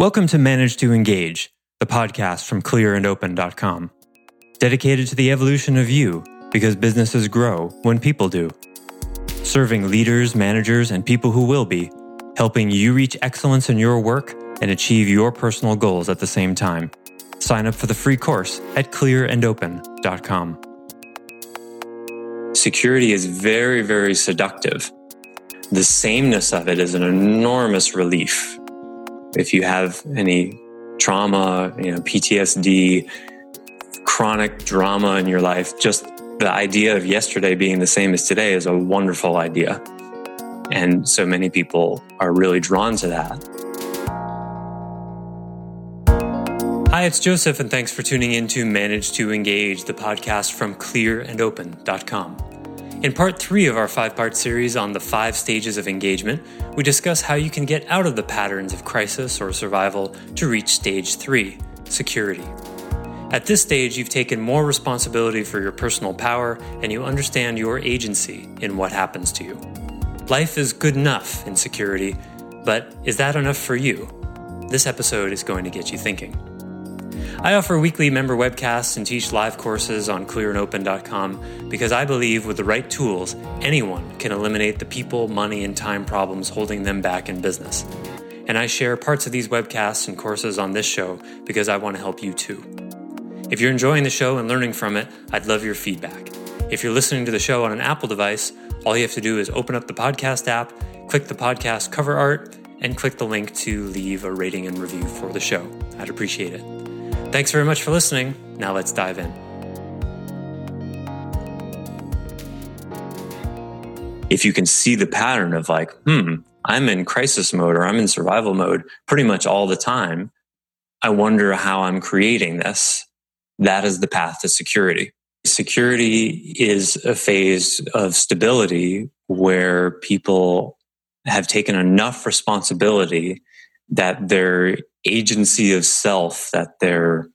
Welcome to Manage to Engage, the podcast from clearandopen.com, dedicated to the evolution of you because businesses grow when people do. Serving leaders, managers, and people who will be, helping you reach excellence in your work and achieve your personal goals at the same time. Sign up for the free course at clearandopen.com. Security is very, very seductive. The sameness of it is an enormous relief. If you have any trauma, you know, PTSD, chronic drama in your life, just the idea of yesterday being the same as today is a wonderful idea. And so many people are really drawn to that. Hi, it's Joseph, and thanks for tuning in to Manage to Engage, the podcast from clearandopen.com. In part three of our five part series on the five stages of engagement, we discuss how you can get out of the patterns of crisis or survival to reach stage three security. At this stage, you've taken more responsibility for your personal power and you understand your agency in what happens to you. Life is good enough in security, but is that enough for you? This episode is going to get you thinking. I offer weekly member webcasts and teach live courses on clearandopen.com because I believe with the right tools, anyone can eliminate the people, money, and time problems holding them back in business. And I share parts of these webcasts and courses on this show because I want to help you too. If you're enjoying the show and learning from it, I'd love your feedback. If you're listening to the show on an Apple device, all you have to do is open up the podcast app, click the podcast cover art, and click the link to leave a rating and review for the show. I'd appreciate it. Thanks very much for listening. Now let's dive in. If you can see the pattern of like, hmm, I'm in crisis mode or I'm in survival mode pretty much all the time, I wonder how I'm creating this. That is the path to security. Security is a phase of stability where people have taken enough responsibility that their agency of self, that their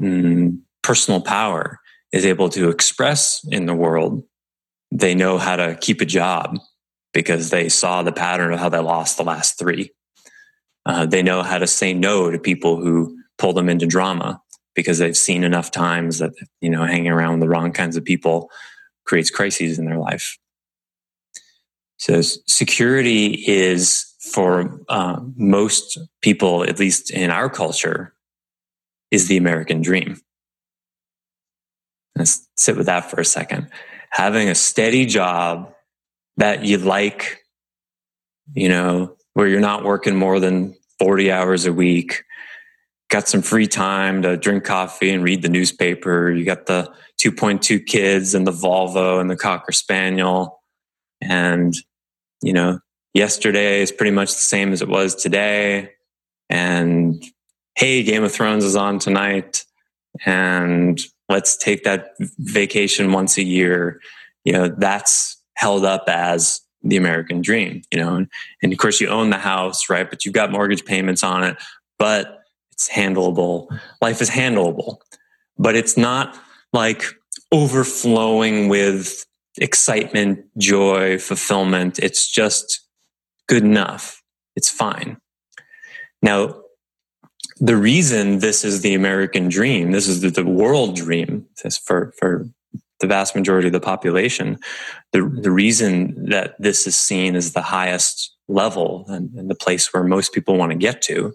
mm, personal power is able to express in the world. They know how to keep a job because they saw the pattern of how they lost the last three. Uh, they know how to say no to people who pull them into drama because they've seen enough times that you know hanging around the wrong kinds of people creates crises in their life. So security is for uh, most people, at least in our culture, is the American dream. Let's sit with that for a second. Having a steady job that you like, you know, where you're not working more than 40 hours a week, got some free time to drink coffee and read the newspaper. You got the 2.2 kids and the Volvo and the Cocker Spaniel. And, you know, yesterday is pretty much the same as it was today. And hey, Game of Thrones is on tonight. And let's take that vacation once a year. You know, that's held up as the American dream, you know, and, and of course you own the house, right? But you've got mortgage payments on it, but it's handleable. Life is handleable, but it's not like overflowing with excitement, joy, fulfillment. It's just good enough. It's fine. Now, the reason this is the American dream, this is the, the world dream for, for the vast majority of the population, the, the reason that this is seen as the highest level and, and the place where most people want to get to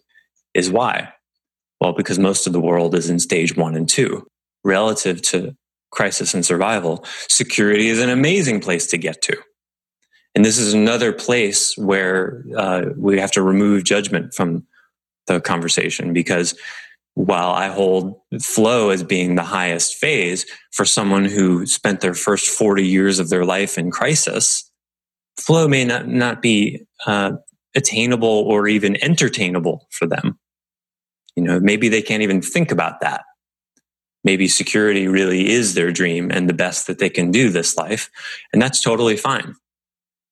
is why? Well, because most of the world is in stage one and two relative to crisis and survival. Security is an amazing place to get to. And this is another place where uh, we have to remove judgment from the conversation because while I hold flow as being the highest phase for someone who spent their first 40 years of their life in crisis, flow may not, not be uh, attainable or even entertainable for them. You know, maybe they can't even think about that. Maybe security really is their dream and the best that they can do this life. And that's totally fine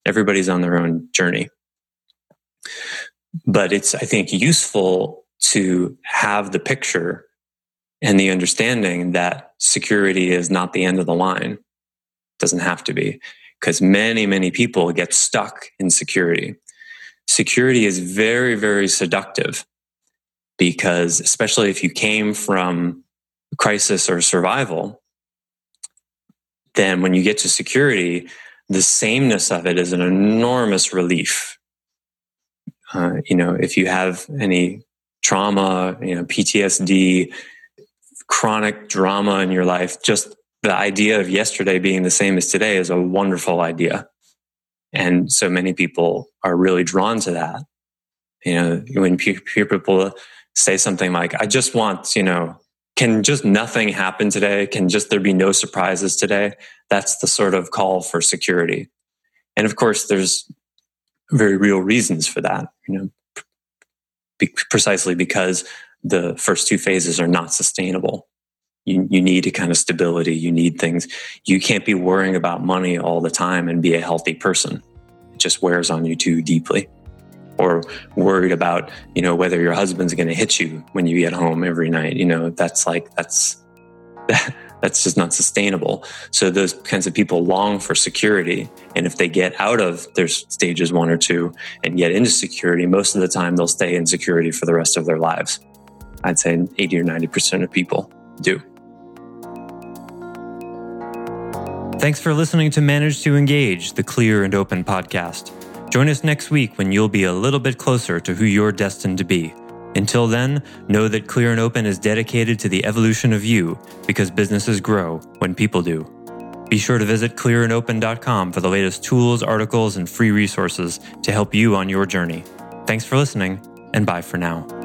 everybody's on their own journey. But it's, I think, useful to have the picture and the understanding that security is not the end of the line. It doesn't have to be because many, many people get stuck in security. Security is very, very seductive. because especially if you came from crisis or survival, then when you get to security, the sameness of it is an enormous relief. Uh, you know, if you have any trauma, you know, PTSD, chronic drama in your life, just the idea of yesterday being the same as today is a wonderful idea. And so many people are really drawn to that. You know, when people say something like, I just want, you know, can just nothing happen today? Can just there be no surprises today? That's the sort of call for security. And of course, there's very real reasons for that, you know, be, precisely because the first two phases are not sustainable. You, you need a kind of stability. You need things. You can't be worrying about money all the time and be a healthy person. It just wears on you too deeply or worried about, you know, whether your husband's going to hit you when you get home every night. You know, that's like, that's, that's just not sustainable. So those kinds of people long for security. And if they get out of their stages one or two and get into security, most of the time they'll stay in security for the rest of their lives. I'd say 80 or 90% of people do. Thanks for listening to Manage to Engage, the clear and open podcast. Join us next week when you'll be a little bit closer to who you're destined to be. Until then, know that Clear and Open is dedicated to the evolution of you because businesses grow when people do. Be sure to visit clearandopen.com for the latest tools, articles, and free resources to help you on your journey. Thanks for listening, and bye for now.